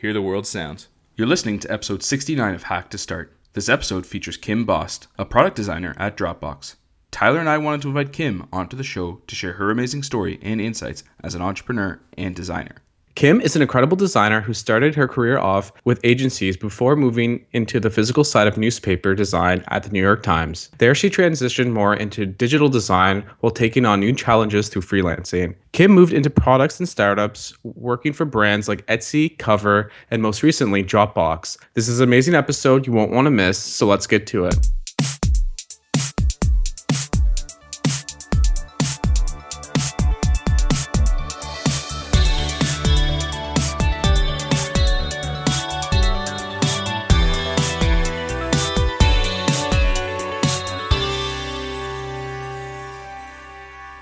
Hear the World Sounds. You're listening to episode 69 of Hack to Start. This episode features Kim Bost, a product designer at Dropbox. Tyler and I wanted to invite Kim onto the show to share her amazing story and insights as an entrepreneur and designer. Kim is an incredible designer who started her career off with agencies before moving into the physical side of newspaper design at the New York Times. There, she transitioned more into digital design while taking on new challenges through freelancing. Kim moved into products and startups, working for brands like Etsy, Cover, and most recently, Dropbox. This is an amazing episode you won't want to miss, so let's get to it.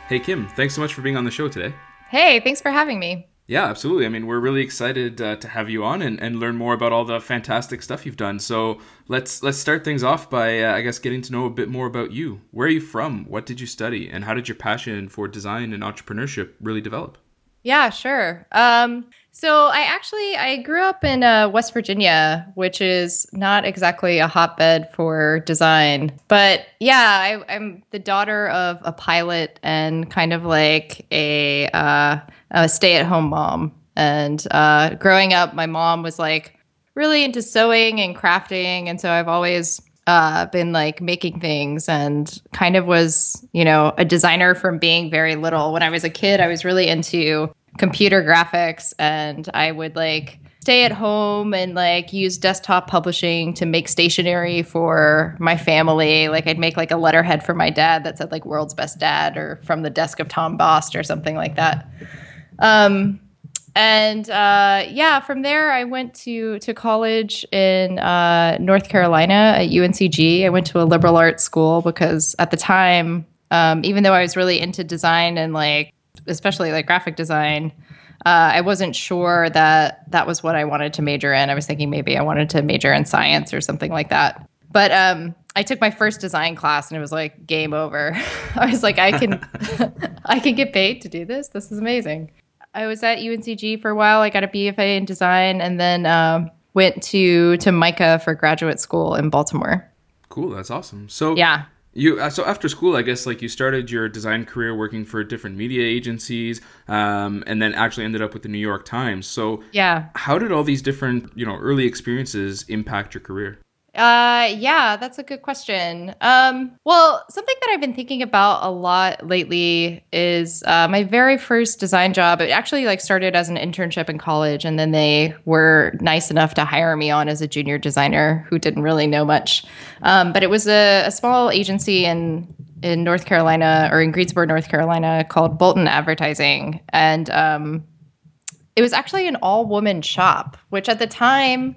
Hey, Kim, thanks so much for being on the show today. Hey, thanks for having me. Yeah, absolutely. I mean, we're really excited uh, to have you on and, and learn more about all the fantastic stuff you've done. So let's let's start things off by, uh, I guess, getting to know a bit more about you. Where are you from? What did you study? And how did your passion for design and entrepreneurship really develop? Yeah, sure. Um, so I actually I grew up in uh, West Virginia, which is not exactly a hotbed for design. But yeah, I, am the daughter of a pilot and kind of like a, uh, a stay-at-home mom. And uh, growing up, my mom was like really into sewing and crafting, and so I've always uh, been like making things and kind of was, you know, a designer from being very little. When I was a kid, I was really into computer graphics and I would like stay at home and like use desktop publishing to make stationery for my family. Like I'd make like a letterhead for my dad that said like world's best dad or from the desk of Tom Bost or something like that. Um, and uh, yeah, from there I went to to college in uh, North Carolina at UNCG. I went to a liberal arts school because at the time, um, even though I was really into design and like especially like graphic design, uh, I wasn't sure that that was what I wanted to major in. I was thinking maybe I wanted to major in science or something like that. But um, I took my first design class and it was like game over. I was like, I can, I can get paid to do this. This is amazing. I was at UNCG for a while. I got a BFA in design and then um, went to to MICA for graduate school in Baltimore. Cool, that's awesome. So yeah, you uh, so after school, I guess like you started your design career working for different media agencies, um, and then actually ended up with the New York Times. So yeah, how did all these different you know early experiences impact your career? Uh, yeah, that's a good question. Um, well, something that I've been thinking about a lot lately is uh, my very first design job. It actually like started as an internship in college, and then they were nice enough to hire me on as a junior designer who didn't really know much. Um, but it was a, a small agency in in North Carolina or in Greensboro, North Carolina, called Bolton Advertising, and um, it was actually an all woman shop, which at the time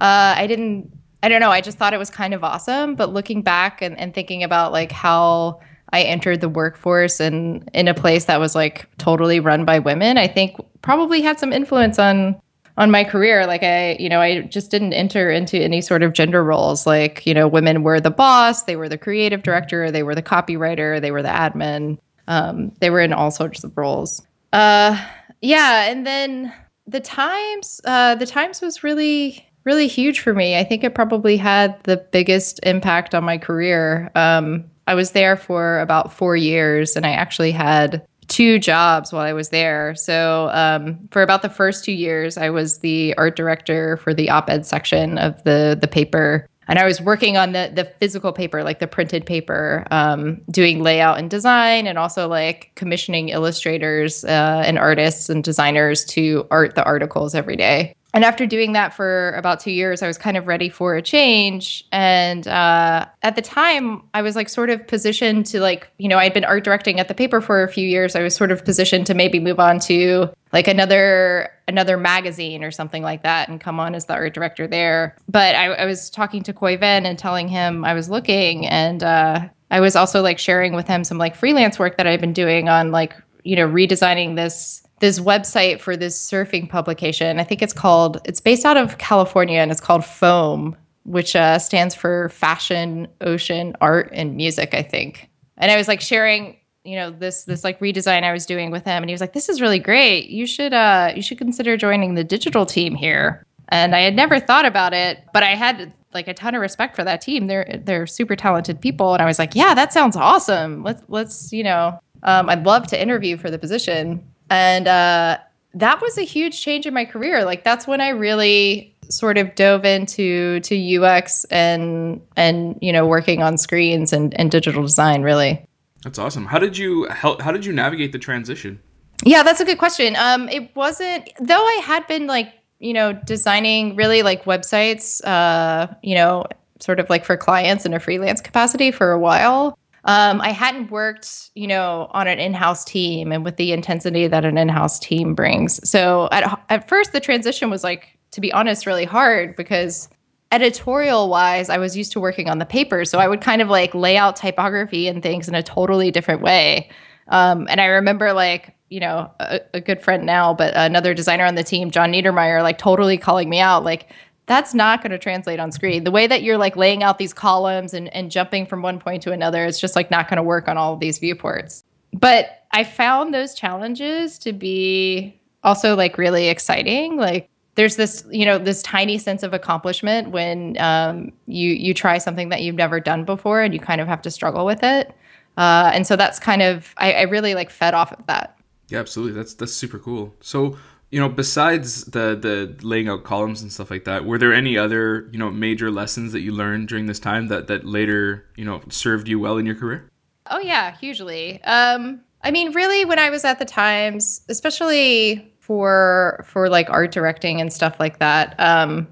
uh, I didn't I don't know. I just thought it was kind of awesome. But looking back and, and thinking about like how I entered the workforce and in a place that was like totally run by women, I think probably had some influence on on my career. Like I, you know, I just didn't enter into any sort of gender roles. Like, you know, women were the boss, they were the creative director, they were the copywriter, they were the admin. Um, they were in all sorts of roles. Uh yeah, and then the Times, uh, the Times was really really huge for me. I think it probably had the biggest impact on my career. Um, I was there for about four years, and I actually had two jobs while I was there. So um, for about the first two years, I was the art director for the op-ed section of the the paper. And I was working on the the physical paper, like the printed paper, um, doing layout and design, and also like commissioning illustrators uh, and artists and designers to art the articles every day. And after doing that for about two years, I was kind of ready for a change. And uh, at the time, I was like sort of positioned to like, you know, I'd been art directing at the paper for a few years. I was sort of positioned to maybe move on to like another another magazine or something like that and come on as the art director there. But I, I was talking to Khoi Vinh and telling him I was looking, and uh, I was also like sharing with him some like freelance work that I've been doing on like you know redesigning this this website for this surfing publication. I think it's called, it's based out of California and it's called FOAM, which uh, stands for Fashion, Ocean, Art, and Music, I think. And I was like sharing, you know, this this like redesign I was doing with him, and he was like, "This is really great. You should uh, you should consider joining the digital team here." And I had never thought about it, but I had like a ton of respect for that team. They're they're super talented people, and I was like, "Yeah, that sounds awesome. Let's let's you know, um, I'd love to interview for the position." And uh, that was a huge change in my career. Like that's when I really sort of dove into to UX and and you know working on screens and, and digital design really. That's awesome. How did you help how did you navigate the transition? Yeah, that's a good question. Um it wasn't though I had been like, you know, designing really like websites uh, you know, sort of like for clients in a freelance capacity for a while. Um, I hadn't worked, you know, on an in-house team and with the intensity that an in-house team brings. So at at first, the transition was like, to be honest, really hard because editorial wise, I was used to working on the paper, so I would kind of like lay out typography and things in a totally different way. Um, and I remember like you know a, a, good friend now, but another designer on the team, John Niedermeyer, like totally calling me out, like that's not going to translate on screen. The way that you're like laying out these columns and, and jumping from one point to another is just like not going to work on all of these viewports. But I found those challenges to be also like really exciting. Like there's this, you know, this tiny sense of accomplishment when um, you you try something that you've never done before and you kind of have to struggle with it. Uh, and so that's kind of I, I really like fed off of that. Yeah, absolutely. That's that's super cool. So you know besides the the laying out columns and stuff like that were there any other you know major lessons that you learned during this time that that later you know served you well in your career? Oh yeah hugely. Um i mean really when i was at the times especially for for like art directing and stuff like that um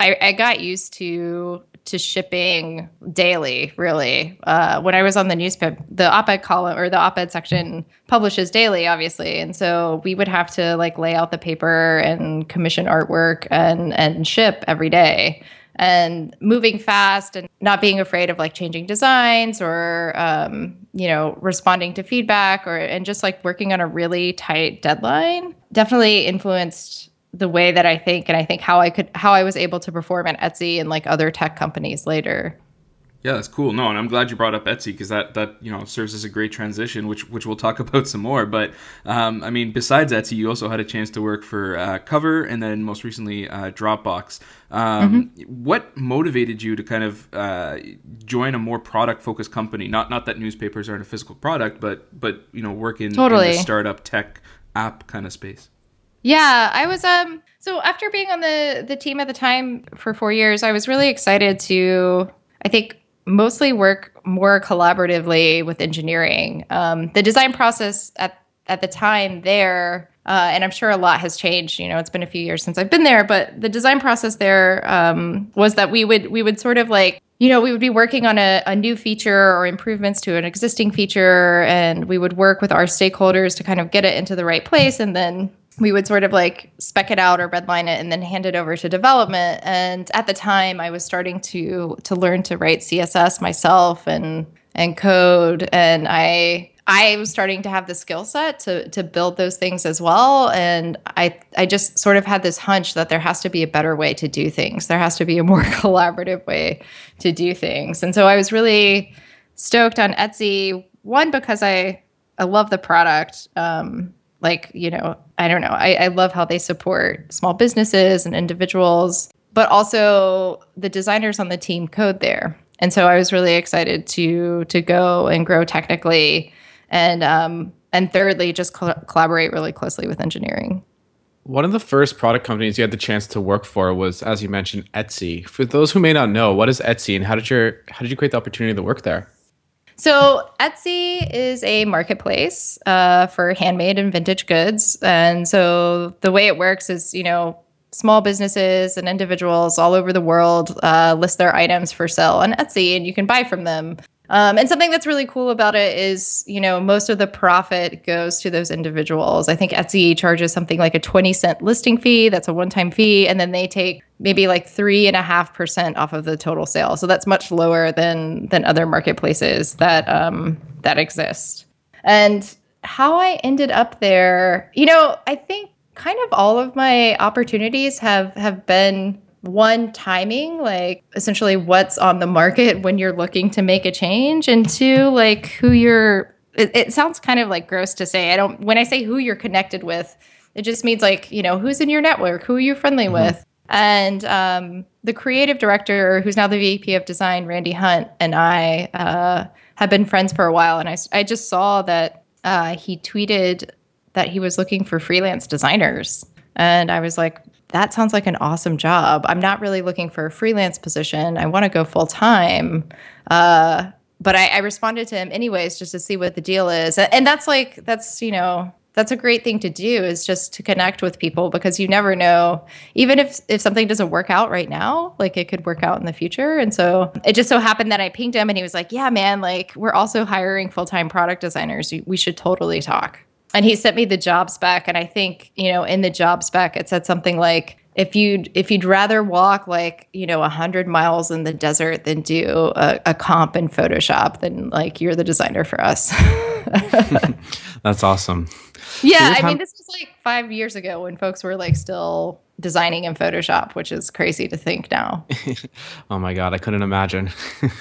i i got used to to shipping daily, really. Uh, when I was on the newspaper, the op-ed column or the op-ed section publishes daily, obviously, and so we would have to like lay out the paper and commission artwork and and ship every day. And moving fast and not being afraid of like changing designs or um, you know responding to feedback or and just like working on a really tight deadline definitely influenced the way that I think and I think how I could how I was able to perform at Etsy and like other tech companies later. Yeah, that's cool. No, and I'm glad you brought up Etsy because that that you know serves as a great transition, which which we'll talk about some more. But um, I mean, besides Etsy, you also had a chance to work for uh, Cover and then most recently uh, Dropbox. Um, mm-hmm. What motivated you to kind of uh, join a more product focused company? Not not that newspapers aren't a physical product, but but you know work in, totally. in the startup tech app kind of space. Yeah, I was um so after being on the the team at the time for 4 years, I was really excited to I think mostly work more collaboratively with engineering. Um, the design process at at the time there uh, and I'm sure a lot has changed. You know, it's been a few years since I've been there, but the design process there um, was that we would we would sort of like you know we would be working on a, a new feature or improvements to an existing feature, and we would work with our stakeholders to kind of get it into the right place, and then we would sort of like spec it out or redline it and then hand it over to development. And at the time i was starting to to learn to write css myself and and code. And i i was starting to have the skill set to to build those things as well. And i i just sort of had this hunch that there has to be a better way to do things. There has to be a more collaborative way to do things. And so i was really stoked on etsy one because i i love the product um, like you know i don't know I, I love how they support small businesses and individuals but also the designers on the team code there and so i was really excited to to go and grow technically and um and thirdly just co- collaborate really closely with engineering one of the first product companies you had the chance to work for was, as you mentioned, Etsy. For those who may not know, what is Etsy, and how did your how did you create the opportunity to work there? So Etsy is a marketplace uh, for handmade and vintage goods, and so the way it works is, you know, small businesses and individuals all over the world uh, list their items for sale on Etsy, and you can buy from them. Um, and something that's really cool about it is, you know, most of the profit goes to those individuals. I think Etsy charges something like a 20 cent listing fee. That's a one time fee. And then they take maybe like three and a half percent off of the total sale. So that's much lower than than other marketplaces that um, that exist. And how I ended up there, you know, I think kind of all of my opportunities have have been one timing like essentially what's on the market when you're looking to make a change and two like who you're it, it, sounds kind of like gross to say. I don't when i say who you're connected with it just means like you know who's in your network who are you friendly mm-hmm. with. And um, the creative director who's now the vp of design randy hunt and i uh, have been friends for a while and i, I just saw that uh, he tweeted that he was looking for freelance designers. And i was like that sounds like an awesome job. I'm not really looking for a freelance position. I want to go full time. Uh, but I, I, responded to him anyways, just to see what the deal is. And that's like, that's, you know, that's a great thing to do is just to connect with people because you never know, even if, if something doesn't work out right now, like it could work out in the future. And so it just so happened that I pinged him and he was like, yeah, man, like we're also hiring full time product designers. We should totally talk and he sent me the job spec and i think you know in the job spec it said something like if you'd if you'd rather walk like you know 100 miles in the desert than do a, a comp in photoshop then like you're the designer for us that's awesome yeah i mean this was like five years ago when folks were like still designing in Photoshop, which is crazy to think now. oh my god, I couldn't imagine.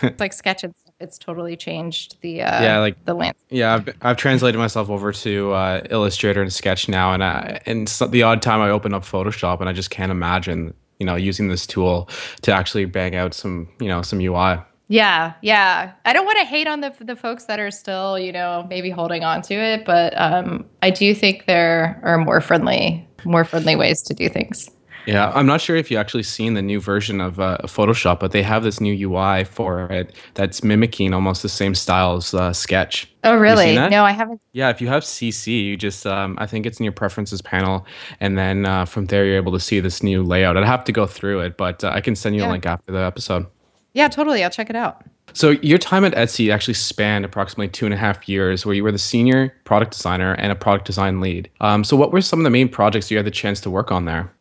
it's like Sketch and. It's totally changed the uh, yeah, like the landscape. Yeah, I've, I've translated myself over to uh, Illustrator and Sketch now, and I, and so the odd time I open up Photoshop, and I just can't imagine you know using this tool to actually bang out some you know some UI. Yeah, yeah. I don't want to hate on the the folks that are still, you know, maybe holding on to it, but um, I do think there are more friendly more friendly ways to do things. Yeah, I'm not sure if you actually seen the new version of uh, Photoshop, but they have this new UI for it that's mimicking almost the same style as uh, Sketch. Oh, really? No, I haven't. Yeah, if you have CC, you just um, I think it's in your preferences panel, and then uh, from there you're able to see this new layout. I'd have to go through it, but uh, I can send you yeah. a link after the episode. Yeah, totally. I'll check it out. So your time at Etsy actually spanned approximately two and a half years, where you were the senior product designer and a product design lead. Um, so what were some of the main projects you had the chance to work on there?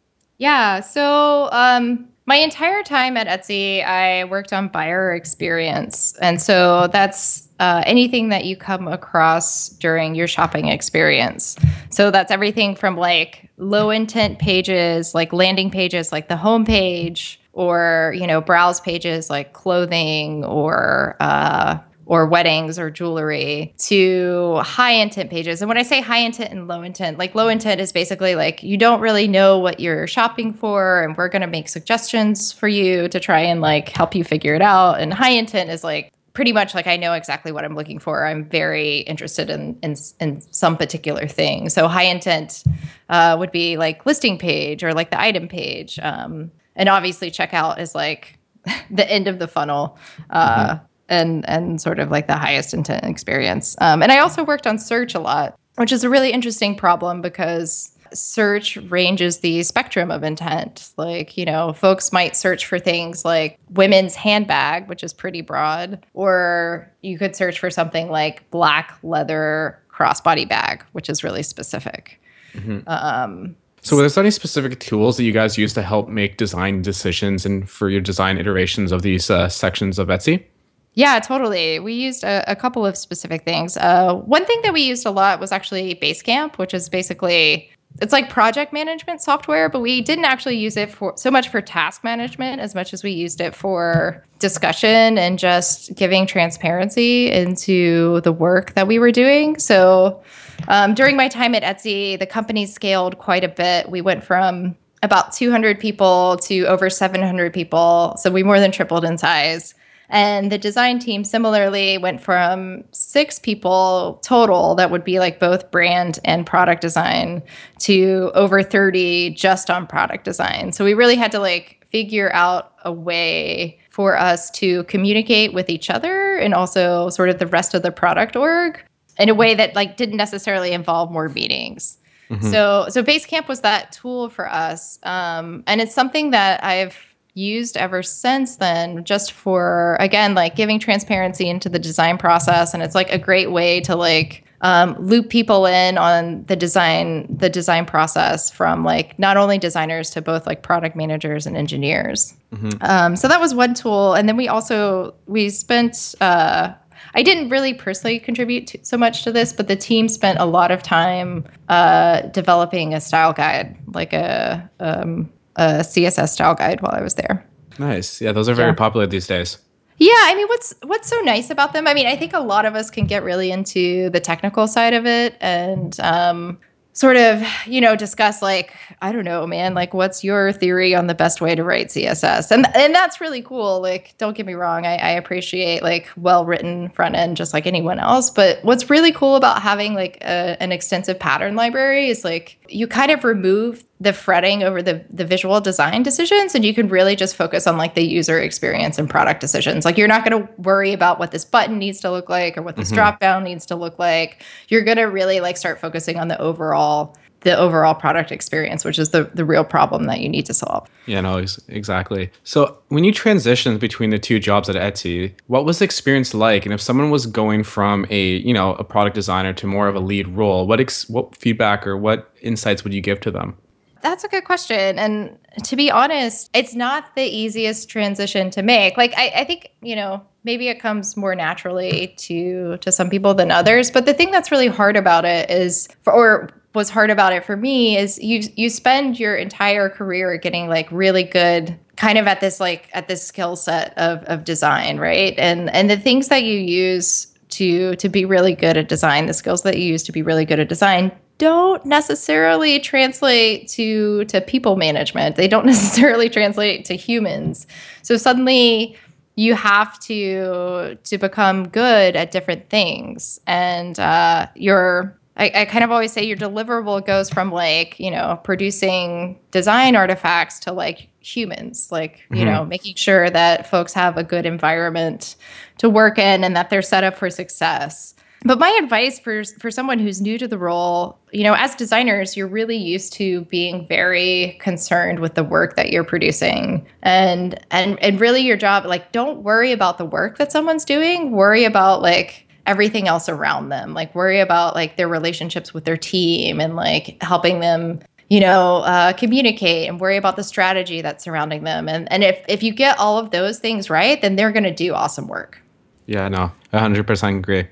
Yeah, so um, my entire time at Etsy, I worked on buyer experience, and so that's uh, anything that you come across during your shopping experience. So that's everything from like low intent pages, like landing pages, like the home page or you know browse pages like clothing or uh, or weddings or jewelry to high intent pages. And when I say high intent and low intent, like low intent is basically like you don't really know what you're shopping for and we're going to make suggestions for you to try and like help you figure it out. And high intent is like pretty much like I know exactly what I'm looking for. I'm very interested in in, in some particular thing. So high intent uh, would be like listing page or like the item page. Um, and obviously checkout is like the end of the funnel uh, mm-hmm. And and sort of like the highest intent experience um, and i also worked on search a lot which is a really interesting problem because search ranges the spectrum of intent like you know folks might search for things like women's handbag which is pretty broad or you could search for something like black leather crossbody bag which is really specific mm-hmm. um, so, were there any specific tools that you guys use to help make design decisions and for your design iterations of these uh, sections of Etsy? Yeah, totally. We used a, a couple of specific things. Uh, one thing that we used a lot was actually Basecamp, which is basically it's like project management software, but we didn't actually use it for so much for task management as much as we used it for discussion and just giving transparency into the work that we were doing. So um, during my time at Etsy, the company scaled quite a bit. We went from about 200 people to over 700 people. So we more than tripled in size. And the design team similarly went from six people total, that would be like both brand and product design, to over 30 just on product design. So we really had to like figure out a way for us to communicate with each other and also sort of the rest of the product org in a way that like didn't necessarily involve more meetings. Mm-hmm. So so Basecamp was that tool for us, um, and it's something that I've used ever since then just for again like giving transparency into the design process. And it's like a great way to like um, loop people in on the design the design process from like not only designers to both like product managers and engineers. Mm-hmm. um, so that was one tool. And then we also we spent uh, I didn't really personally contribute to, so much to this, but the team spent a lot of time uh, developing a style guide, like a um, a CSS style guide while I was there. Nice. Yeah, those are very yeah. popular these days. Yeah, I mean, what's what's so nice about them? I mean, I think a lot of us can get really into the technical side of it, and um, sort of, you know, discuss like, I don't know, man, like what's your theory on the best way to write CSS? And and that's really cool. Like, don't get me wrong, I, I appreciate like well-written front end just like anyone else. But what's really cool about having like a, an extensive pattern library is like you kind of remove the fretting over the the visual design decisions and you can really just focus on like the user experience and product decisions like you're not going to worry about what this button needs to look like or what this mm-hmm. drop down needs to look like you're going to really like start focusing on the overall the overall product experience, which is the, the real problem that you need to solve. Yeah, no, exactly. So when you transitioned between the two jobs at Etsy, what was the experience like? And if someone was going from a, you know, a product designer to more of a lead role, what ex- what feedback or what insights would you give to them? That's a good question. And to be honest, it's not the easiest transition to make. Like I, I think, you know, maybe it comes more naturally to to some people than others. But the thing that's really hard about it is for, or was hard about it for me is you you spend your entire career getting like really good kind of at this like at this skill set of of design, right? And and the things that you use to to be really good at design, the skills that you use to be really good at design don't necessarily translate to to people management. They don't necessarily translate to humans. So suddenly you have to to become good at different things and uh, your I, I, kind of always say your deliverable goes from like you know producing design artifacts to like humans like mm-hmm. you know making sure that folks have a good environment to work in and that they're set up for success but my advice for for someone who's new to the role you know as designers you're really used to being very concerned with the work that you're producing. And and and really your job like don't worry about the work that someone's doing. Worry about like everything else around them. Like worry about like their relationships with their team and like helping them you know uh, communicate and worry about the strategy that's surrounding them. And and if if you get all of those things right then they're going to do awesome work. Yeah no 100% agree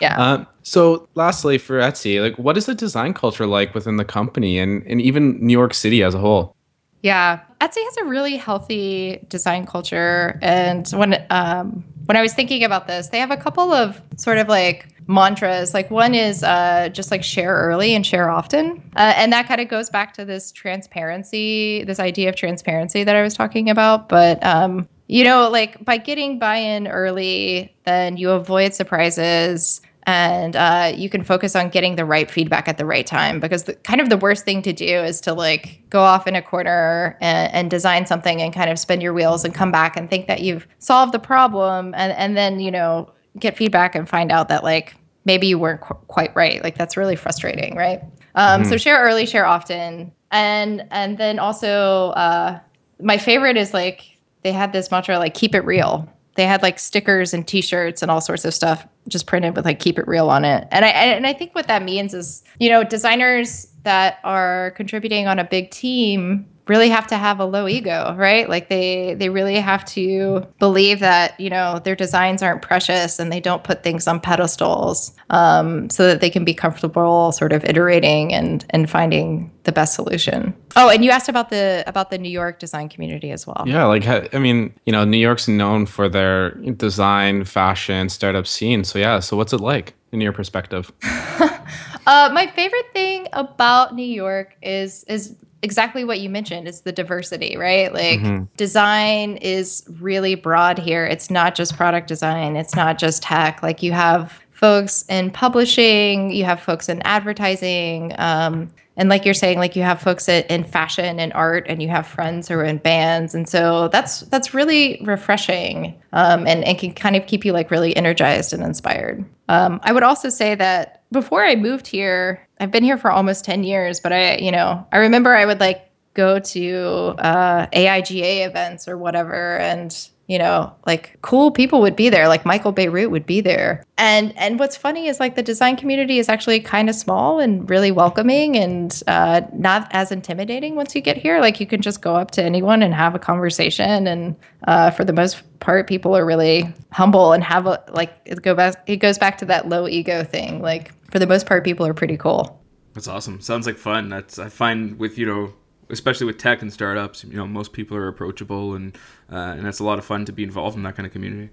yeah um, so lastly for etsy like what is the design culture like within the company and and even new york city as a whole yeah etsy has a really healthy design culture and when um when I was thinking about this, they have a couple of sort of like mantras. Like one is uh, just like share early and share often. Uh, and that kind of goes back to this transparency, this idea of transparency that I was talking about. But, um, you know, like by getting buy in early, then you avoid surprises and uh, you can focus on getting the right feedback at the right time because the, kind of the worst thing to do is to like go off in a corner and, and, design something and kind of spin your wheels and come back and think that you've solved the problem and, and then you know get feedback and find out that like maybe you weren't qu- quite right. Like that's really frustrating right? Um, mm-hmm. so share early share often. And and then also uh, my favorite is like they had this mantra like keep it real they had like stickers and t-shirts and all sorts of stuff just printed with like keep it real on it. And I and I think what that means is, you know, designers that are contributing on a big team really have to have a low ego, right? Like they they really have to believe that you know their designs aren't precious and they don't put things on pedestals, um, so that they can be comfortable sort of iterating and and finding the best solution. Oh, and you asked about the about the New York design community as well. Yeah, like I mean, you know, New York's known for their design, fashion, startup scene. So yeah, so what's it like in your perspective? uh, my favorite thing about New York is is exactly what you mentioned it's the diversity right? Like mm-hmm. design is really broad here. It's not just product design. It's not just tech. Like you have folks in publishing you have folks in advertising um, and like you're saying like you have folks in fashion and art and you have friends who are in bands. And so that's that's really refreshing um, and, and can kind of keep you like really energized and inspired. Um, i would also say that before i moved here I've been here for almost 10 years, but I, you know, I remember I would like go to uh, AIGA events or whatever, and you know, like cool people would be there, like Michael Bierut would be there. And and what's funny is like the design community is actually kind of small and really welcoming and uh, not as intimidating once you get here. Like you can just go up to anyone and have a conversation, and uh, for the most part, people are really humble and have a like it go back. It goes back to that low ego thing. Like for the most part, people are pretty cool. That's awesome. Sounds like fun. That's I find with you know especially with tech and startups, you know, most people are approachable, and uh, and that's a lot of fun to be involved in that kind of community.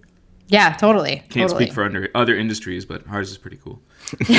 Yeah, totally. Can't totally. speak for under, other industries, but ours is pretty cool.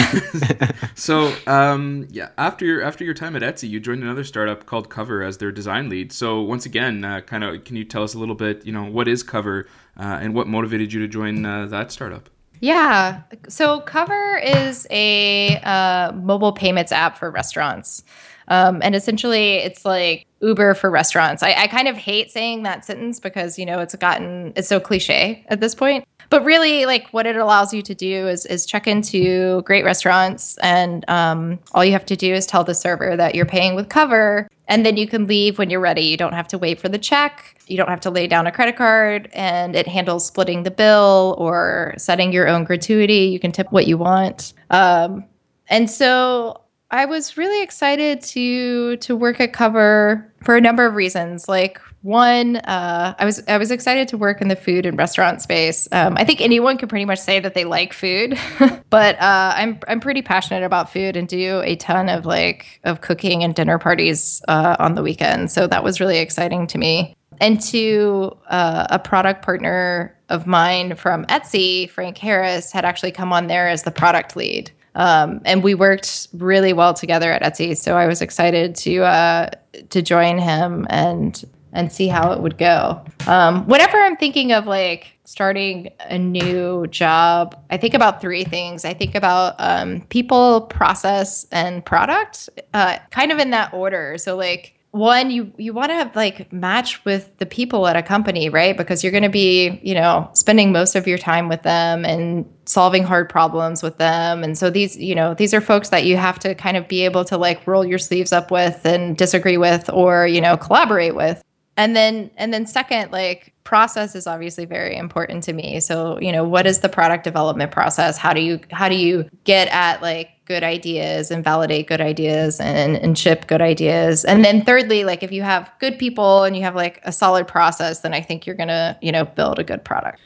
so, um, yeah, after your after your time at Etsy, you joined another startup called Cover as their design lead. So, once again, uh, kind of, can you tell us a little bit? You know, what is Cover, uh, and what motivated you to join uh, that startup? Yeah. So Cover is a uh, mobile payments app for restaurants. Um, and essentially, it's like Uber for restaurants. I, I kind of hate saying that sentence because, you know, it's gotten, it's so cliche at this point. But really, like what it allows you to do is, is check into great restaurants. And um, all you have to do is tell the server that you're paying with cover. And then you can leave when you're ready. You don't have to wait for the check. You don't have to lay down a credit card. And it handles splitting the bill or setting your own gratuity. You can tip what you want. Um, and so I was really excited to to work at Cover for a number of reasons. Like one, uh, I was I was excited to work in the food and restaurant space. Um, I think anyone can pretty much say that they like food, but uh, I'm I'm pretty passionate about food and do a ton of like of cooking and dinner parties uh, on the weekend. So that was really exciting to me. And to uh, a product partner of mine from Etsy, Frank Harris, had actually come on there as the product lead. Um, and we worked really well together at Etsy. So I was excited to uh, to join him and and see how it would go. Um, whenever I'm thinking of like starting a new job, I think about three things. I think about um, people, process, and product, uh, kind of in that order. So like one you you want to have like match with the people at a company right? Because you're going to be you know spending most of your time with them and solving hard problems with them. And so these you know these are folks that you have to kind of be able to like roll your sleeves up with and disagree with or you know collaborate with and then and then second like process is obviously very important to me. So you know what is the product development process? How do you how do you get at like good ideas and validate good ideas and and ship good ideas? And then thirdly like if you have good people and you have like a solid process then i think you're gonna you know build a good product.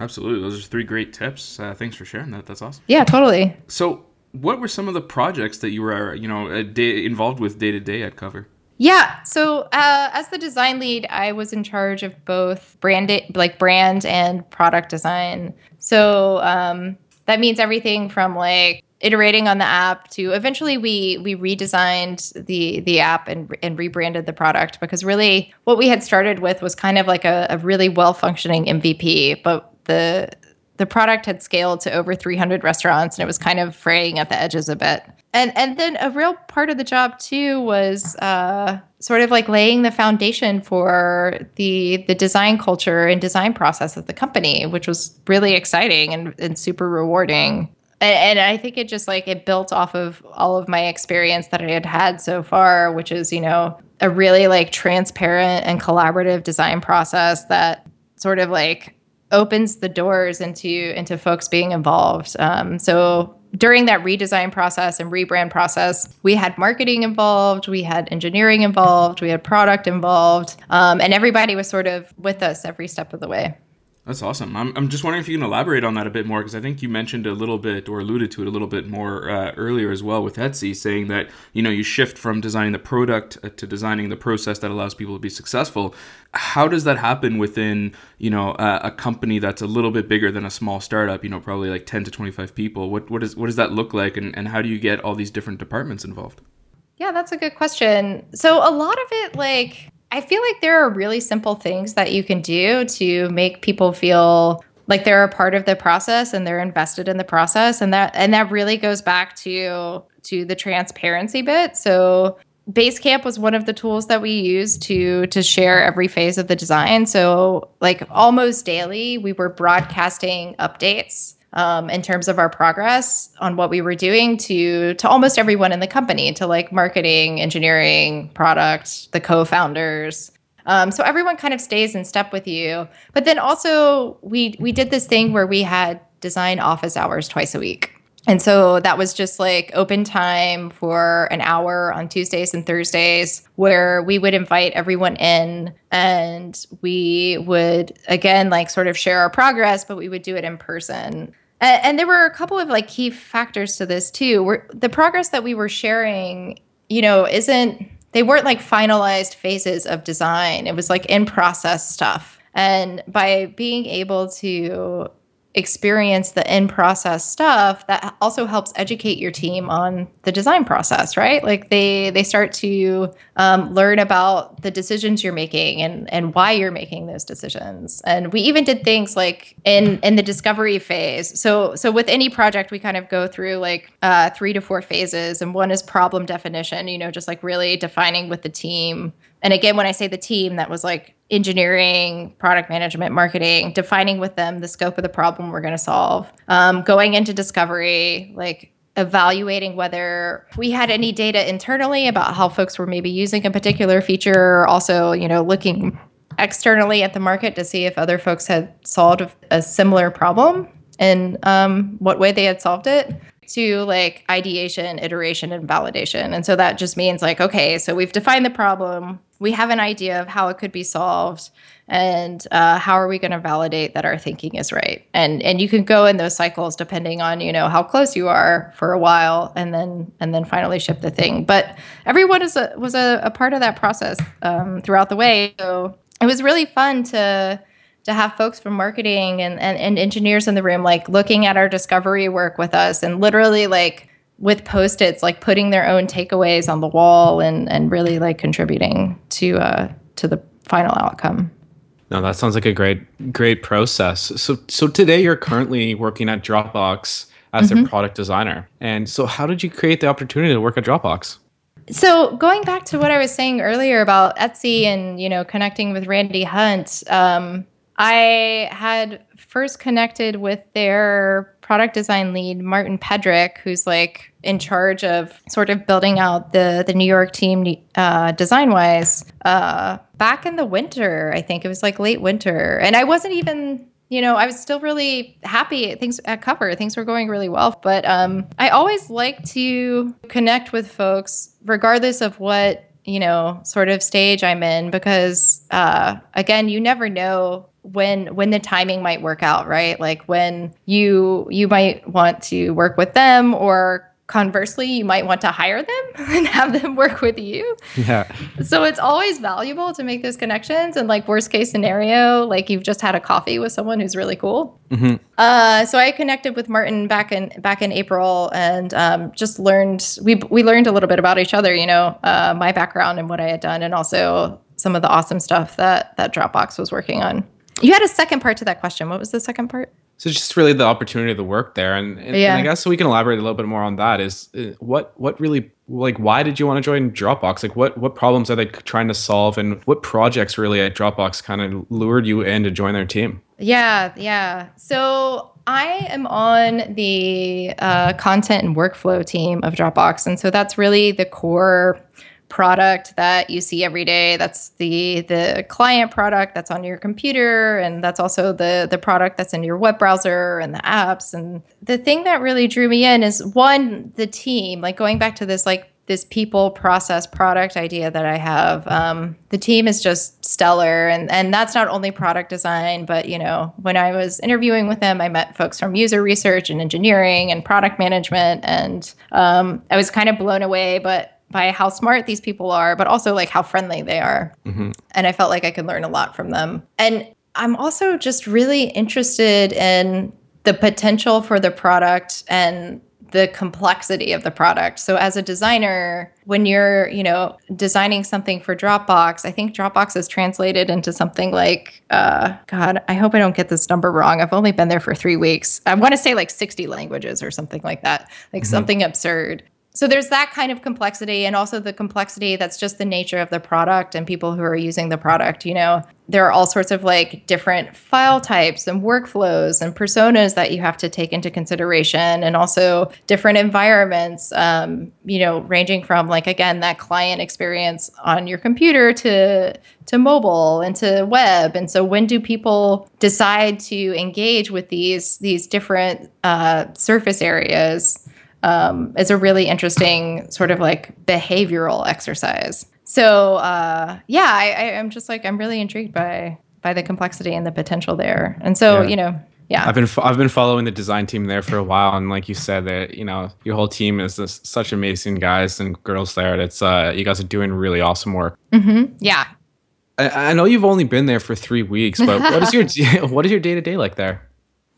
Absolutely. Those are three great tips. Uh, thanks for sharing that. That's awesome. Yeah totally. So what were some of the projects that you were you know day, involved with day to day at cover yeah. So uh, as the design lead, I was in charge of both brand, like brand and product design. So um, that means everything from like iterating on the app to eventually we we redesigned the the app and and rebranded the product because really what we had started with was kind of like a, a really well functioning MVP, but the the product had scaled to over 300 restaurants and it was kind of fraying at the edges a bit and and then a real part of the job too was uh, sort of like laying the foundation for the the design culture and design process of the company, which was really exciting and, and super rewarding. And, and I think it just like it built off of all of my experience that I had had so far, which is you know a really like transparent and collaborative design process that sort of like opens the doors into into folks being involved. Um, so during that redesign process and rebrand process, we had marketing involved, we had engineering involved, we had product involved, um, and everybody was sort of with us every step of the way. That's awesome. I'm, I'm just wondering if you can elaborate on that a bit more because I think you mentioned a little bit or alluded to it a little bit more uh, earlier as well with Etsy, saying that you know you shift from designing the product uh, to designing the process that allows people to be successful. How does that happen within you know uh, a company that's a little bit bigger than a small startup? You know, probably like 10 to 25 people. What what is what does that look like, and, and how do you get all these different departments involved? Yeah, that's a good question. So a lot of it, like I feel like there are really simple things that you can do to make people feel like they're a part of the process and they're invested in the process and that and that really goes back to to the transparency bit. So Basecamp was one of the tools that we used to to share every phase of the design. So like almost daily we were broadcasting updates um, in terms of our progress on what we were doing to to almost everyone in the company, to like marketing, engineering, product, the co-founders. Um, so everyone kind of stays in step with you. But then also we we did this thing where we had design office hours twice a week. And so that was just like open time for an hour on Tuesdays and Thursdays where we would invite everyone in and we would, again, like sort of share our progress, but we would do it in person. And, and there were a couple of like key factors to this too. Where the progress that we were sharing, you know, isn't, they weren't like finalized phases of design, it was like in process stuff. And by being able to experience the in process stuff that also helps educate your team on the design process right? Like they they start to um, learn about the decisions you're making and and why you're making those decisions. And we even did things like in in the discovery phase. So so with any project we kind of go through like uh, three to four phases and one is problem definition you know just like really defining with the team. And again when i say the team that was like engineering, product management, marketing, defining with them the scope of the problem we're going to solve, um, going into discovery, like evaluating whether we had any data internally about how folks were maybe using a particular feature, also, you know, looking externally at the market to see if other folks had solved a similar problem and um, what way they had solved it to like ideation, iteration, and validation. And so that just means like, okay, so we've defined the problem, we have an idea of how it could be solved, and uh, how are we going to validate that our thinking is right? And and you can go in those cycles depending on you know how close you are for a while, and then and then finally ship the thing. But everyone is a, was a, a part of that process um, throughout the way. So it was really fun to to have folks from marketing and, and, and engineers in the room like looking at our discovery work with us and literally like with post-its like putting their own takeaways on the wall and and really like contributing to uh to the final outcome. No that sounds like a great great process. So so today you're currently working at dropbox as mm-hmm. their product designer. And so how did you create the opportunity to work at dropbox? So going back to what i was saying earlier about etsy and you know connecting with randy hunt um, I had first connected with their product design lead, Martin Pedrick, who's like in charge of sort of building out the the New York team uh, design wise. Uh, back in the winter, I think it was like late winter, and I wasn't even. You know, I was still really happy things at cover. Things were going really well. But um, I always like to connect with folks, regardless of what you know sort of stage i'm in because uh, again you never know when when the timing might work out right? Like when you you might want to work with them or conversely you might want to hire them and have them work with you. Yeah. So it's always valuable to make those connections and like worst case scenario like you've just had a coffee with someone who's really cool. Mm-hmm. uh, so i connected with martin back in back in april and um, just learned we we learned a little bit about each other you know uh, my background and what i had done and also some of the awesome stuff that that dropbox was working on you had a second part to that question. What was the second part? So just really the opportunity to work there, and, and, yeah. and I guess we can elaborate a little bit more on that. Is uh, what what really like why did you want to join Dropbox? Like what what problems are they trying to solve, and what projects really at Dropbox kind of lured you in to join their team? Yeah, yeah. So I am on the uh, content and workflow team of Dropbox, and so that's really the core product that you see every day that's the the client product that's on your computer and that's also the the product that's in your web browser and the apps and the thing that really drew me in is one the team like going back to this like this people process product idea that I have. Um, the team is just stellar, and and that's not only product design, but you know, when I was interviewing with them, I met folks from user research and engineering and product management, and um, I was kind of blown away. But by how smart these people are, but also like how friendly they are. Mm-hmm. And I felt like I could learn a lot from them. And I'm also just really interested in the potential for the product and the complexity of the product. So as a designer, when you're, you know, designing something for Dropbox, I think Dropbox is translated into something like uh god, I hope I don't get this number wrong. I've only been there for 3 weeks. I want to say like 60 languages or something like that. Like mm-hmm. something absurd so there's that kind of complexity and also the complexity that's just the nature of the product and people who are using the product you know there are all sorts of like different file types and workflows and personas that you have to take into consideration, and also different environments. Um, you know, ranging from like again that client experience on your computer to to mobile and to web. And so, when do people decide to engage with these these different uh, surface areas? Um, is a really interesting sort of like behavioral exercise so uh, yeah, I, I, am just like I'm really intrigued by by the complexity and the potential there. And so yeah. you know, yeah, I've been I've been following the design team there for a while, and like you said, that you know your whole team is this, such amazing guys and girls there. It's uh, you guys are doing really awesome work. Mm-hmm. Yeah. I, I know you've only been there for three weeks, but what is your what is your day to day like there?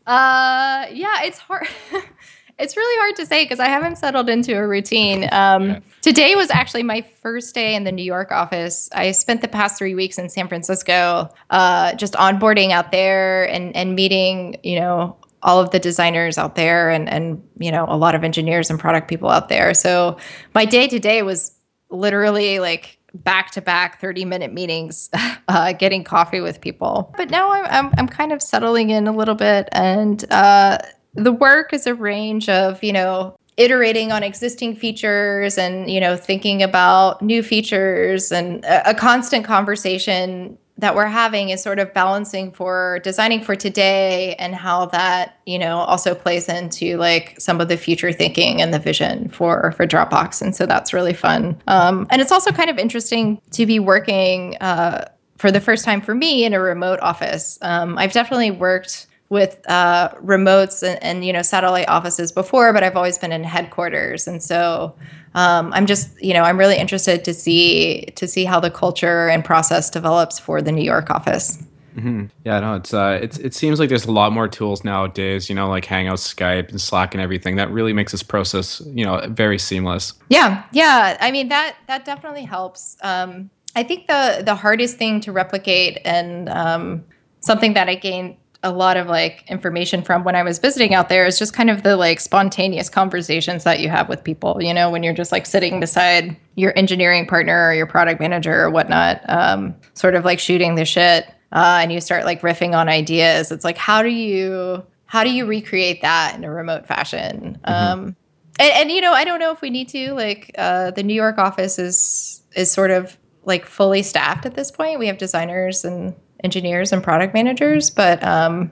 Uh, yeah, it's hard. It's really hard to say because I haven't settled into a routine. Um, yeah. Today was actually my first day in the New York office. I spent the past three weeks in San Francisco, uh, just onboarding out there and and meeting, you know, all of the designers out there and and you know a lot of engineers and product people out there. So my day to day was literally like back to back 30 minute meetings, uh, getting coffee with people. But now I'm, I'm, I'm, kind of settling in a little bit. And uh, the work is a range of, you know, iterating on existing features and, you know, thinking about new features. And a, a constant conversation that we're having is sort of balancing for designing for today and how that you know also plays into like some of the future thinking and the vision for for dropbox. And so that's really fun. Um, and it's also kind of interesting to be working uh, for the first time for me in a remote office. Um, i've definitely worked with uh, remotes and, and, you know satellite offices before, but I've always been in headquarters, and so um, I'm just you know I'm really interested to see to see how the culture and process develops for the New York office. Mm-hmm. Yeah, no, it's uh, it's it seems like there's a lot more tools nowadays. You know, like Hangouts, Skype, and Slack, and everything that really makes this process you know very seamless. Yeah, yeah. I mean that that definitely helps. Um, I think the the hardest thing to replicate and um, something that I gained a lot of like information from when I was visiting out there is just kind of the like spontaneous conversations that you have with people, you know, when you're just like sitting beside your engineering partner or your product manager or whatnot, um, sort of like shooting the shit. Uh, and you start like riffing on ideas. It's like, how do you, how do you recreate that in a remote fashion? Mm-hmm. Um, and, and, you know, I don't know if we need to, like, uh, the New York office is, is sort of like fully staffed at this point. We have designers and engineers and product managers. But um,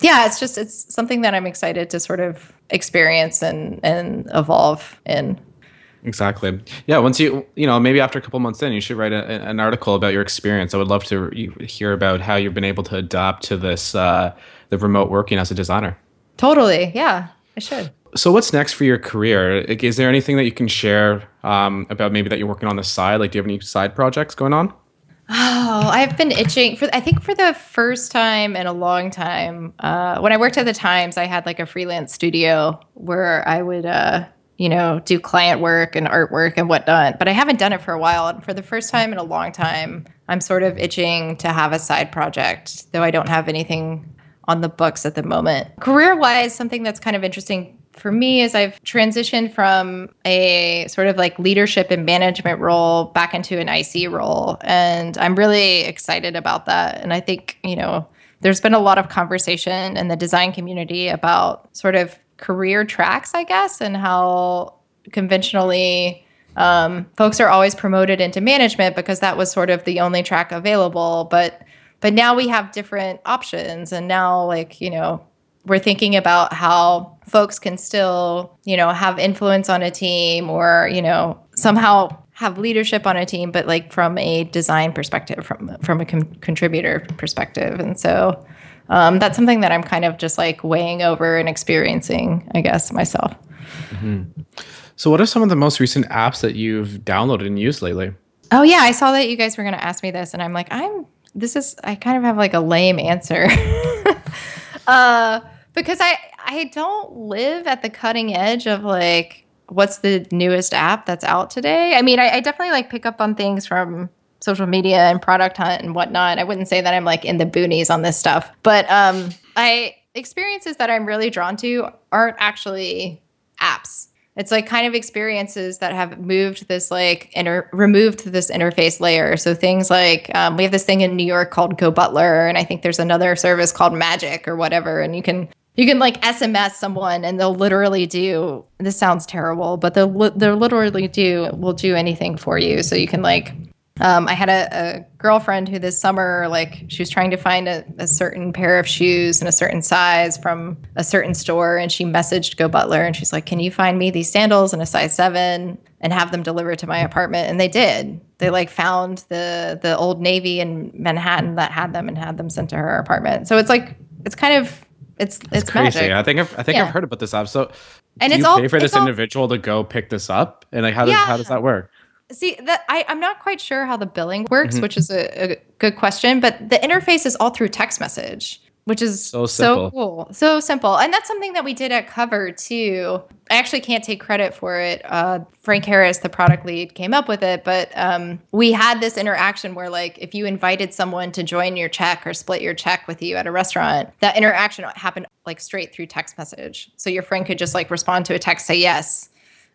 yeah, it's just it's something that I'm excited to sort of experience and and evolve in. Exactly. Yeah. Once you, you know, maybe after a couple months in, you should write a, an article about your experience. I would love to hear about how you've been able to adapt to this, uh, the remote working as a designer. Totally. Yeah, I should. So, what's next for your career? Is there anything that you can share um, about maybe that you're working on the side? Like, do you have any side projects going on? Oh, I've been itching for I think for the first time in a long time. Uh, when I worked at the Times, I had like a freelance studio where I would uh, you know, do client work and artwork and whatnot. But I haven't done it for a while. And for the first time in a long time, I'm sort of itching to have a side project, though I don't have anything on the books at the moment. Career wise, something that's kind of interesting for me is I've transitioned from a sort of like leadership and management role back into an IC role. And I'm really excited about that. And I think, you know, there's been a lot of conversation in the design community about sort of career tracks, I guess, and how conventionally um, folks are always promoted into management because that was sort of the only track available. But but now we have different options, and now like you know we're thinking about how folks can still, you know, have influence on a team or, you know, somehow have leadership on a team, but like from a design perspective, from from a com- contributor perspective, and so um, that's something that I'm kind of just like weighing over and experiencing, I guess, myself. Mm-hmm. So, what are some of the most recent apps that you've downloaded and used lately? Oh yeah, I saw that you guys were going to ask me this, and I'm like, I'm. This is. I kind of have like a lame answer. uh, because I I don't live at the cutting edge of like what's the newest app that's out today. I mean, I, I definitely like pick up on things from social media and product hunt and whatnot. I wouldn't say that I'm like in the boonies on this stuff, but um, I experiences that I'm really drawn to aren't actually apps. it's like kind of experiences that have moved this like inter removed this interface layer. So things like um, we have this thing in New York called Go Butler, and I think there's another service called Magic or whatever, and you can you can like SMS someone and they'll literally do this sounds terrible, but they'll they'll literally do will do anything for you. So you can like um, I had a, a, girlfriend who this summer, like, she was trying to find a, a, certain pair of shoes in a certain size from a certain store, and she messaged Go Butler, and she's like, "Can you find me these sandals in a size seven and have them delivered to my apartment?" And they did. They like found the the Old Navy in Manhattan that had them and had them sent to her apartment. So it's like it's kind of it's That's it's crazy. magic. I think I've, I think Yeah. I've heard about this app. So, And do it's you all- pay for this all- individual to go pick this up, and like how does how does that work? See that I, I'm not quite sure how the billing works, Mhm. which is a, a good question. But the interface is all through text message, which is So simple. cool, so simple, and that's something that we did at Cover too. I actually can't take credit for it. Uh, Frank Harris, the product lead, came up with it, but um, we had this interaction where, like, if you invited someone to join your check or split your check with you at a restaurant, that interaction happened like straight through text message. So your friend could just like respond to a text, say yes,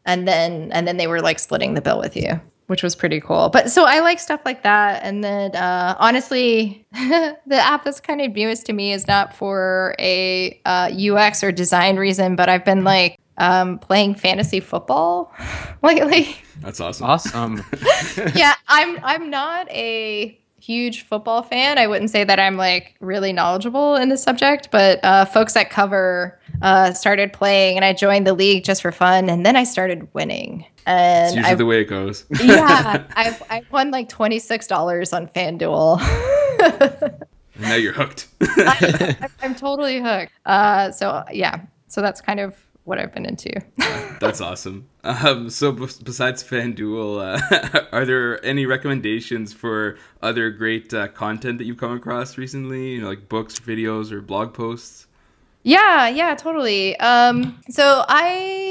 and then and then they were like splitting the bill with you which was pretty cool but so i like stuff like that and then uh, honestly the app that's kind of newest to me is not for a uh, ux or design reason but i've been like um, playing fantasy football lately That's awesome. Awesome. yeah, I'm I'm not a huge football fan. I wouldn't say that I'm like really knowledgeable in the subject, but uh, folks that Cover uh, started playing, and I joined the league just for fun, and then I started winning. It's And usually I, the way it goes. yeah, I've I've won like twenty six dollars on FanDuel. and now you're hooked. I, I'm totally hooked. Uh, so yeah, so that's kind of what I've been into. That's awesome. Um, so b- besides FanDuel, uh, are there any recommendations for other great uh, content that you've come across recently? You know, like books, videos, or blog posts? Yeah, yeah, totally. Um, so I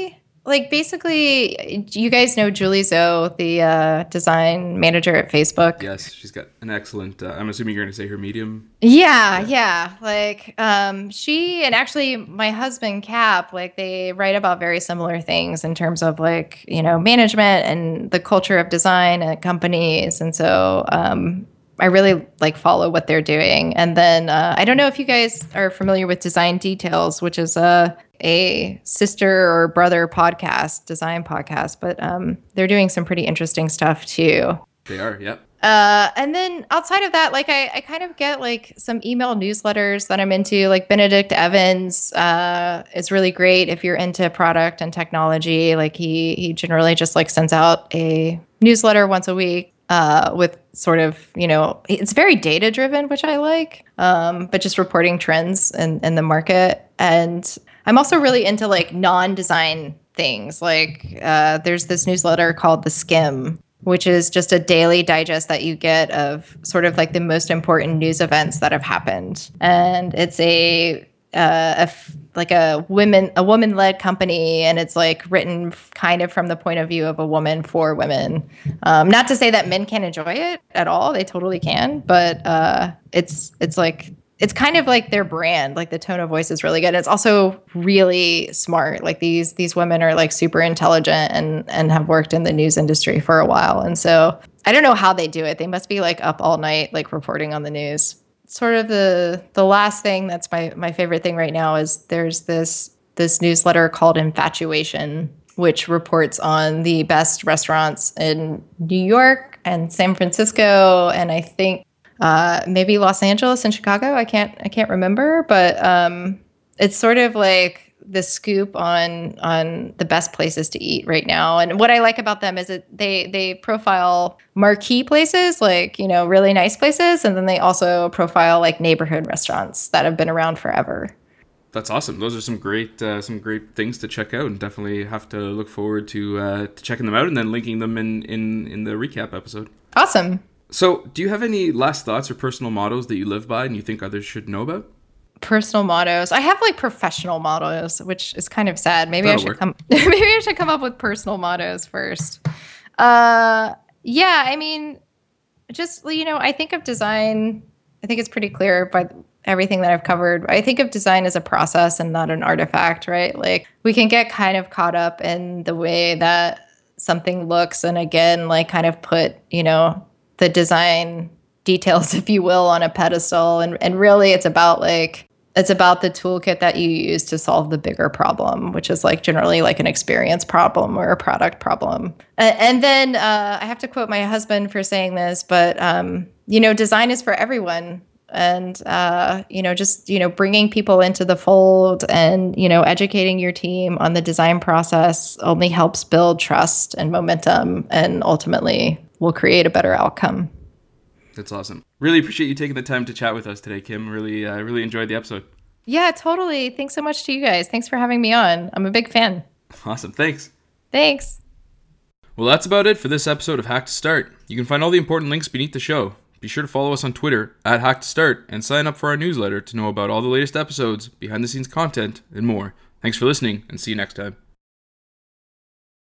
like basically, you guys know Julie Zhuo, the uh, design manager at Facebook. Yes, she's got an excellent. Uh, I'm assuming you're going to say her medium. Yeah, yeah. Like, um, she and actually my husband Cap, like they write about very similar things in terms of like, you know, management and the culture of design at companies. And so um I really like follow what they're doing. And then uh, I don't know if you guys are familiar with Design Details, which is a a sister or brother podcast, design podcast, but um, they're doing some pretty interesting stuff too. They are. Yep. Uh, and then outside of that, like I, I kind of get like some email newsletters that I'm into. Like Benedict Evans uh, is really great if you're into product and technology. Like he he generally just like sends out a newsletter once a week uh, with sort of you know it's very data driven, which I like. Um, but just reporting trends in in the market. And I'm also really into like non-design things. Like uh, there's this newsletter called The Skimm, which is just a daily digest that you get of sort of like the most important news events that have happened. And it's a uh, a f- like a women a woman led company and it's like written kind of from the point of view of a woman for women. Um, not to say that men can't enjoy it at all they totally can but uh, it's it's like it's kind of like their brand like the tone of voice is really good. It's also really smart. Like these these women are like super intelligent and and have worked in the news industry for a while and so i don't know how they do it. They must be like up all night like reporting on the news sort of the the last thing that's my my favorite thing right now is there's this this newsletter called infatuation which reports on the best restaurants in new york and san francisco and i think uh, maybe Los Angeles and Chicago. I can't I can't remember, but um, it's sort of like the scoop on on the best places to eat right now. And what I like about them is that they they profile marquee places, like you know really nice places, and then they also profile like neighborhood restaurants that have been around forever. That's awesome. Those are some great, uh, some great things to check out, and definitely have to look forward to uh, to checking them out and then linking them in in in the recap episode. Awesome. So, do you have any last thoughts or personal mottos that you live by and you think others should know about? Personal mottos. I have like professional mottos, which is kind of sad. Maybe That'll I should work. come maybe I should come up with personal mottos first. Uh yeah, I mean just you know, I think of design I think it's pretty clear by everything that I've covered. I think of design as a process and not an artifact, right? Like we can get kind of caught up in the way that something looks and again like kind of put, you know, the design details if you will on a pedestal and and really it's about like it's about the toolkit that you use to solve the bigger problem, which is like generally like an experience problem or a product problem. And, then uh, I have to quote my husband for saying this, but um, you know, design is for everyone and uh, you know just you know bringing people into the fold and you know educating your team on the design process only helps build trust and momentum and ultimately will create a better outcome that's awesome. Really appreciate you taking the time to chat with us today kim. Really uh, really enjoyed the episode. Yeah totally. Thanks so much to you guys. Thanks for having me on. I'm a big fan. Awesome. Thanks. Thanks. Well that's about it for this episode of hack to start. You can find all the important links beneath the show. Be sure to follow us on Twitter at Hack to Start and sign up for our newsletter to know about all the latest episodes, behind the scenes content, and more. Thanks for listening, and see you next time.